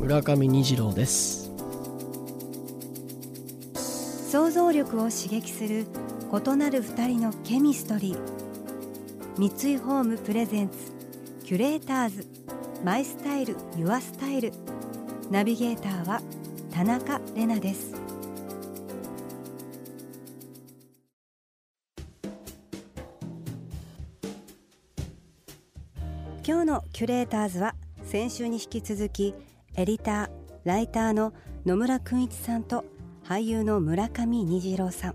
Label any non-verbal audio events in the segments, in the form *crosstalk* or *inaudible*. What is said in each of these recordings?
村上虹郎です。想像力を刺激する異なる二人のケミストリー。三井ホームプレゼンツキュレーターズ。マイスタイルユアスタイル。ナビゲーターは田中れなです。今日のキュレーターズは先週に引き続きエディターライターの野村君一さんと俳優の村上虹郎さん。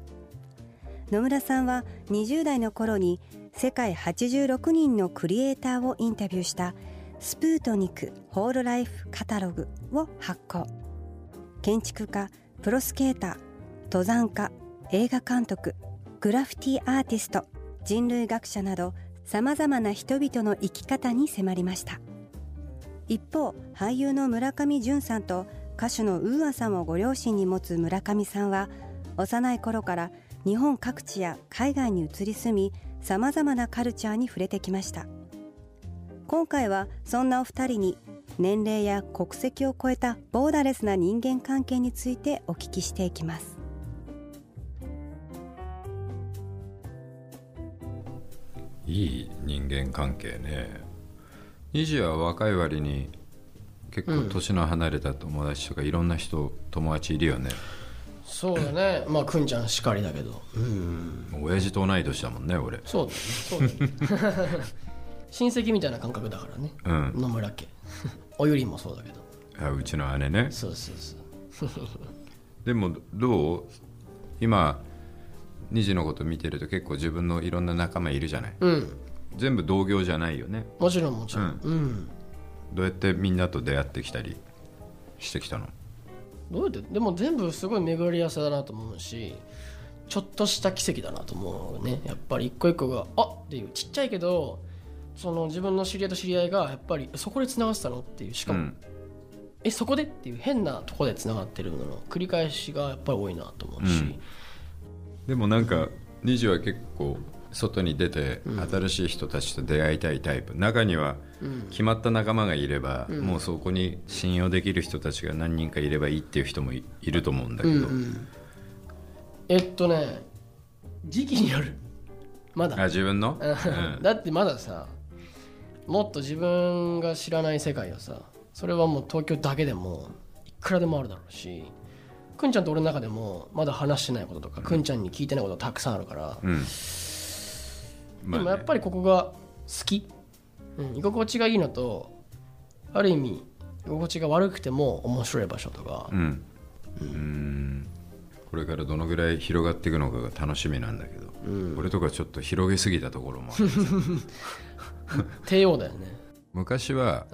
野村さんは20代の頃に世界86人のクリエイターをインタビューしたスプートニクホールライフカタログを発行。建築家プロスケーター登山家映画監督グラフィティアーティスト人類学者などさまざまな人々の生き方に迫りました。一方俳優の村上淳さんと歌手のウーアさんをご両親に持つ村上さんは幼い頃から日本各地や海外に移り住みさまざまなカルチャーに触れてきました。今回はそんなお二人に年齢や国籍を超えたボーダレスな人間関係についてお聞きしていきます。いい人間関係ね。虹は若い割に結構年の離れた友達とかいろんな人友達いるよね、そうだね。まあくんちゃんしかりだけど。親父と同い年だもんね俺。そうだね。そうだね。親戚みたいな感覚だからね、うん。野村家。おゆりもそうだけど。あうちの姉ね。そうそうそう。でもどう？今虹のこと見てると結構自分のいろんな仲間いるじゃない。うん全部同業じゃないよね。もちろんもちろん。うん、どうやってみんなと出会ってきたりしてきたの？どうやって？でも全部すごい巡り合わせだなと思うしちょっとした奇跡だなと思うね。やっぱり一個一個があっていうちっちゃいけどその自分の知り合いと知り合いがやっぱりそこでつながってたのっていうしかも、うん。えそこでっていう変なとこでつながってるのの繰り返しがやっぱり多いなと思うし、でもなんか虹は結構外に出て新しい人たちと出会いたいタイプ、中には決まった仲間がいれば、もうそこに信用できる人たちが何人かいればいいっていう人もいいると思うんだけど、えっとね時期による。まだ。あ自分の、うん。だってまださもっと自分が知らない世界をさそれはもう東京だけでもいくらでもあるだろうしくんちゃんと俺の中でもまだ話してないこととか、くんちゃんに聞いてないことたくさんあるから、うんでもやっぱりここが好き、うん、居心地がいいのとある意味居心地が悪くても面白い場所とか、うん。うん。これからどのぐらい広がっていくのかが楽しみなんだけど、俺とかちょっと広げすぎたところもある *laughs* 帝王だよね。昔は、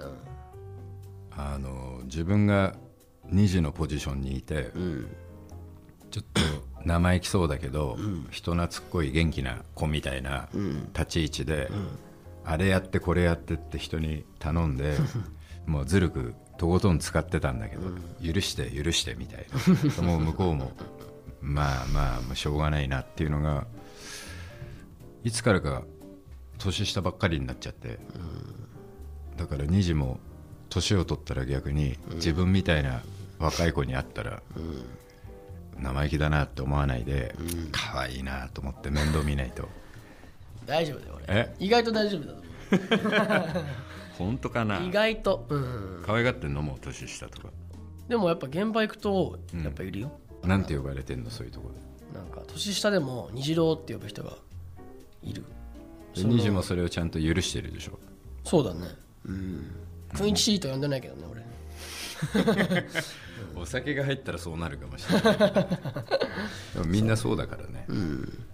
あの自分が2時のポジションにいて、ちょっと生意気そうだけど、人懐っこい元気な子みたいな立ち位置で、あれやってこれやってって人に頼んで *laughs* もうずるくとことん使ってたんだけど、許して許してみたいな。*laughs* もう向こうもまあまあまあしょうがないなっていうのがいつからか年下ばっかりになっちゃって、だから2時も年を取ったら逆に自分みたいな若い子に会ったら、生意気だなって思わないで、可愛いなと思って面倒見ないと。*laughs* 大丈夫だよ俺。え？意外と大丈夫だと思 *laughs* 本当かな？う意外と。うん。可愛がってんの？も年下とか。でもやっぱ現場行くとやっぱいるよ、なんて呼ばれてんの？そういうとこなんか年下でも虹郎って呼ぶ人がいる。そので2時もそれをちゃんと許してるでしょ？そうだね。うん。くん。いちと呼んでないけどね俺 *laughs* お酒が入ったらそうなるかもしれない。*laughs* みんなそうだからね、うん、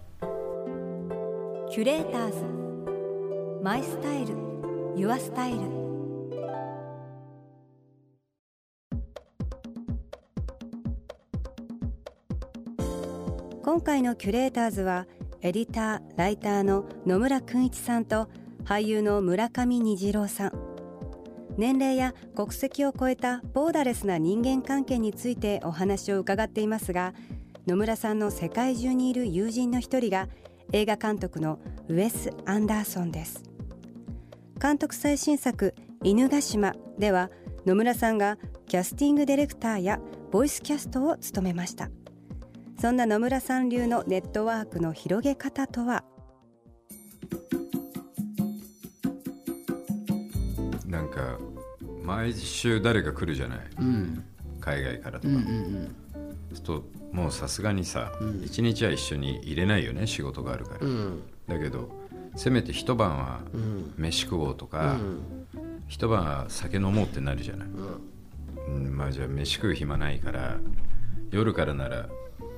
キュレーターズ。マイスタイル。ユアスタイル。今回のキュレーターズはエディターライターの野村君一さんと俳優の村上虹郎さん。年齢や国籍を超えたボーダレスな人間関係についてお話を伺っていますが野村さんの世界中にいる友人の一人が映画監督のウェス・アンダーソンです。監督最新作「犬ヶ島」では野村さんがキャスティングディレクターやボイスキャストを務めました。そんな野村さん流のネットワークの広げ方とは？毎週誰か来るじゃない、うん。海外からとか、うんうんそうするともうさすがにさ、一日は一緒に入れないよね仕事があるから、うん。だけどせめて一晩はうん。飯食おうとか、うん。一晩は酒飲もうってなるじゃない、うん。まあじゃあ飯食う暇ないから夜からなら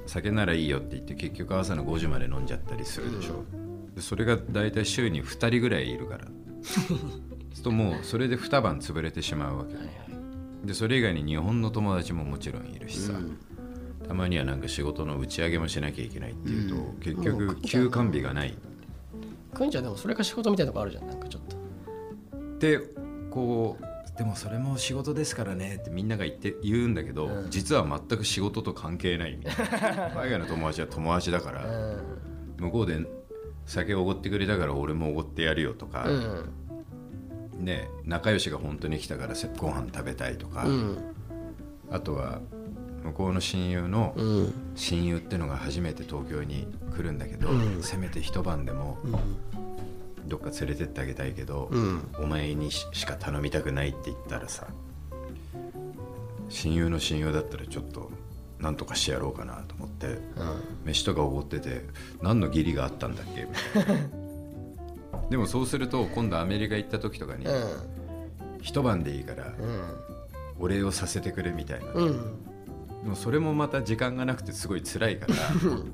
酒ならいいよって言って結局朝の5時まで飲んじゃったりするでしょ、でそれが大体週に2人ぐらいいるから *laughs* するともうそれで2晩潰れてしまうわけ、でそれ以外に日本の友達ももちろんいるしさ、たまにはなんか仕事の打ち上げもしなきゃいけないっていうと、結も局う。休館日がない。くんちゃんでもそれか仕事みたいなとこあるじゃんなんかちょっと。でこうでもそれも仕事ですからねってみんなが言って言うんだけど、実は全く仕事と関係ないみたいな。*laughs* 海外の友達は友達だから向こうで酒をおごってくれたから俺もおごってやるよとか、うんね仲良しが本当に来たからせご飯食べたいとか、うん。あとは向こうの親友のうん。親友ってのが初めて東京に来るんだけど、うん。せめて一晩でもどっか連れてってあげたいけど、うん。お前にししか頼みたくないって言ったらさ親友の親友だったらちょっとなんとかしてやろうかなと思って、飯とかおごってて何の義理があったんだっけ？みたいなでもそうすると今度アメリカ行った時とかに、一晩でいいからお礼をさせてくれみたいな、うんうん。でもそれもまた時間がなくてすごい辛いから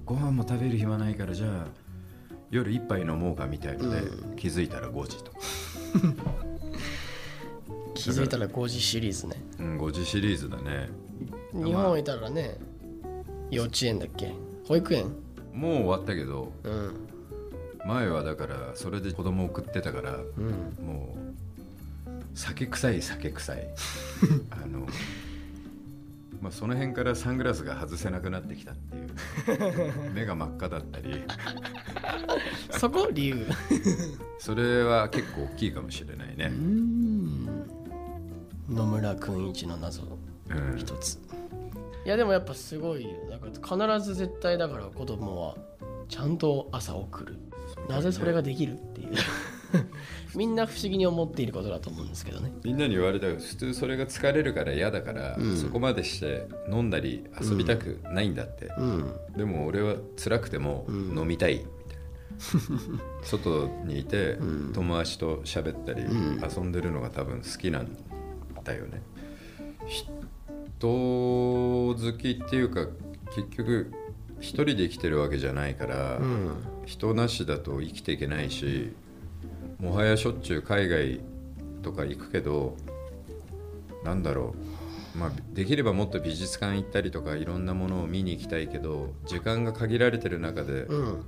ご飯も食べる暇ないからじゃあ夜一杯飲もうかみたいので、気づいたら5時とか、気づいたら5 *laughs* 時シリーズね。うん、5時シリーズだね。日本いたらね幼稚園だっけ？保育園？もう終わったけどうん前はだからそれで子供送ってたから、うん。もう酒臭い酒臭い。*laughs* あのまあその辺からサングラスが外せなくなってきたっていう。*laughs* 目が真っ赤だったり。そこ理由。それは結構大きいかもしれないね、野村くん一の謎。うん。一つ。いやでもやっぱすごいよ。だから必ず絶対だから子供はちゃんと朝送るなぜそれができるっていう。*laughs* みんな不思議に思っていることだと思うんですけどね。みんなに言われたけど普通それが疲れるから嫌だから、そこまでして飲んだり遊びたくないんだって、うん。でも俺は辛くても飲みたいみたいな、*laughs* 外にいて友達と喋ったり遊んでるのが多分好きなんだよね。人好きっていうか結局一人で生きてるわけじゃないから、人なしだと生きていけないしもはやしょっちゅう海外とか行くけどなんだろう、まあ、できればもっと美術館行ったりとかいろんなものを見に行きたいけど時間が限られてる中でうん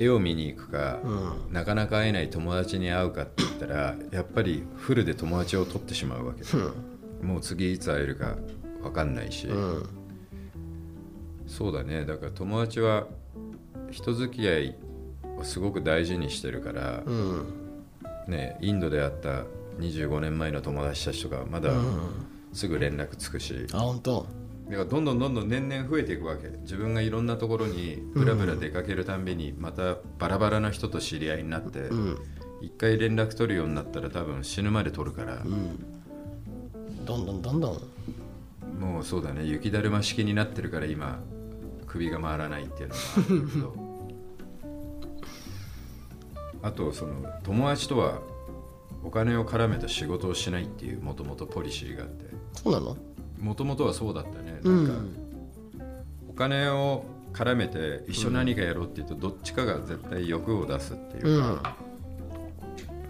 絵を見に行くか、うん。なかなか会えない友達に会うかって言ったらやっぱりフルで友達を取ってしまうわけ。で、もう次いつ会えるか分かんないし、うんそうだね。だから友達は人付き合いをすごく大事にしてるから、うん。ね、インドで会った25年前の友達たちとかまだすぐ連絡つくし、あ本当。だからどんどんどんどん年々増えていくわけ。自分がいろんなところにブラブラ出かけるたんびにまたバラバラな人と知り合いになってうん。一回連絡取るようになったら多分死ぬまで取るから。どんどんどんどん。もうそうだね。雪だるま式になってるから今首が回らないっていうのがあるんだけど。*laughs* あとその友達とはお金を絡めた仕事をしないっていうもともとポリシーがあって。そうなの？もともとはそうだったね。うなんか、んお金を絡めて一緒に何かやろうって言うとどっちかが絶対欲を出すっていううん。か、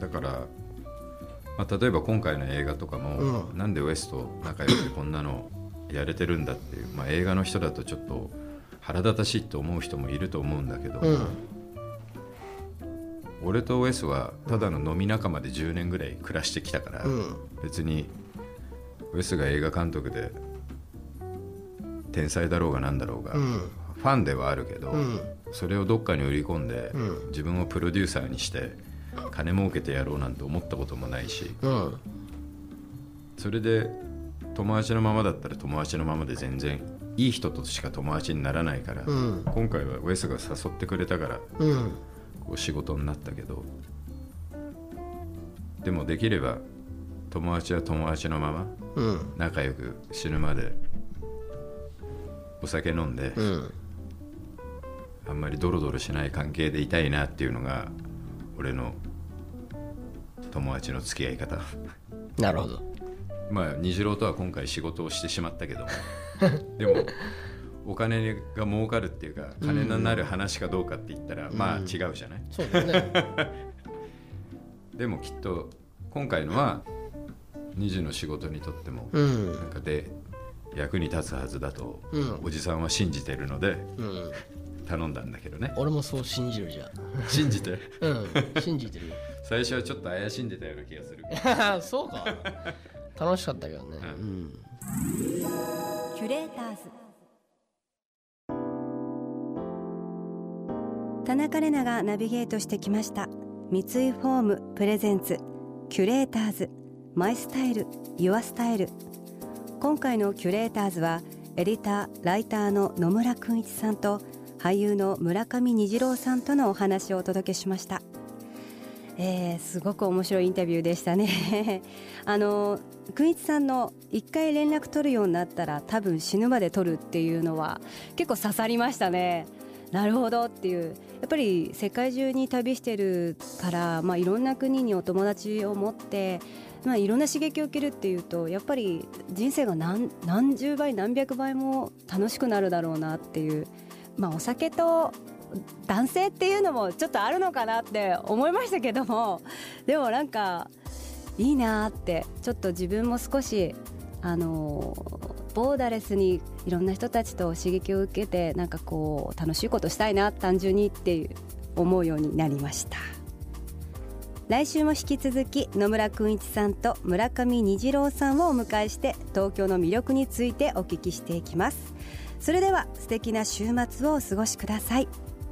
だから、まあ、例えば今回の映画とかも、なんでウエスト仲良くてこんなのやれてるんだっていう、まあ、映画の人だとちょっと腹立たしいと思う人もいると思うんだけど、うん。俺とウェスはただの飲み仲間で10年ぐらい暮らしてきたから、うん。別にウェスが映画監督で天才だろうがなんだろうが、うん。ファンではあるけど、うん。それをどっかに売り込んで、うん。自分をプロデューサーにして金儲けてやろうなんて思ったこともないしうん。それで友達のままだったら友達のままで全然いい人としか友達にならないから、うん。今回はウェスが誘ってくれたからうん。こう仕事になったけどでもできれば友達は友達のままうん。仲良く死ぬまでお酒飲んで、うん。あんまりドロドロしない関係でいたいなっていうのが俺の友達の付き合い方。なるほど。まあ虹郎とは今回仕事をしてしまったけども *laughs* *laughs* でもお金が儲かるっていうか金になる話かどうかって言ったら、まあ違うじゃない？そうだよね。*laughs* でもきっと今回のは虹の仕事にとってもうん。なんかで役に立つはずだと、うん。おじさんは信じてるのでうん。頼んだんだけどね。俺もそう信じるじゃん。信じて？*laughs* うん信じてるよ。最初はちょっと怪しんでたような気がする。そうか。楽しかったけどね。ううんキュレーターズ。田中れながナビゲートしてきました。三井ホーム presents。キュレーターズ。 My Style Your Style。今回のキュレーターズはエディターライターの野村訓市さんと俳優の村上虹郎さんとのお話をお届けしました。えー、すごく面白いインタビューでしたね。*laughs* あのくんいちさんの一回連絡取るようになったら多分死ぬまで取るっていうのは結構刺さりましたね。なるほどっていう。やっぱり世界中に旅してるから、まあ、いろんな国にお友達を持って、まあ、いろんな刺激を受けるっていうとやっぱり人生が何何十倍何百倍も楽しくなるだろうなっていう、まあ、お酒と男性っていうのもちょっとあるのかなって思いましたけどもでもなんかいいなってちょっと自分も少しあのボーダレスにいろんな人たちと刺激を受けてなんかこう楽しいことしたいな単純にっていう思うようになりました。来週も引き続き野村くんいちさんと村上虹郎さんをお迎えして東京の魅力についてお聞きしていきます。それでは素敵な週末をお過ごしください。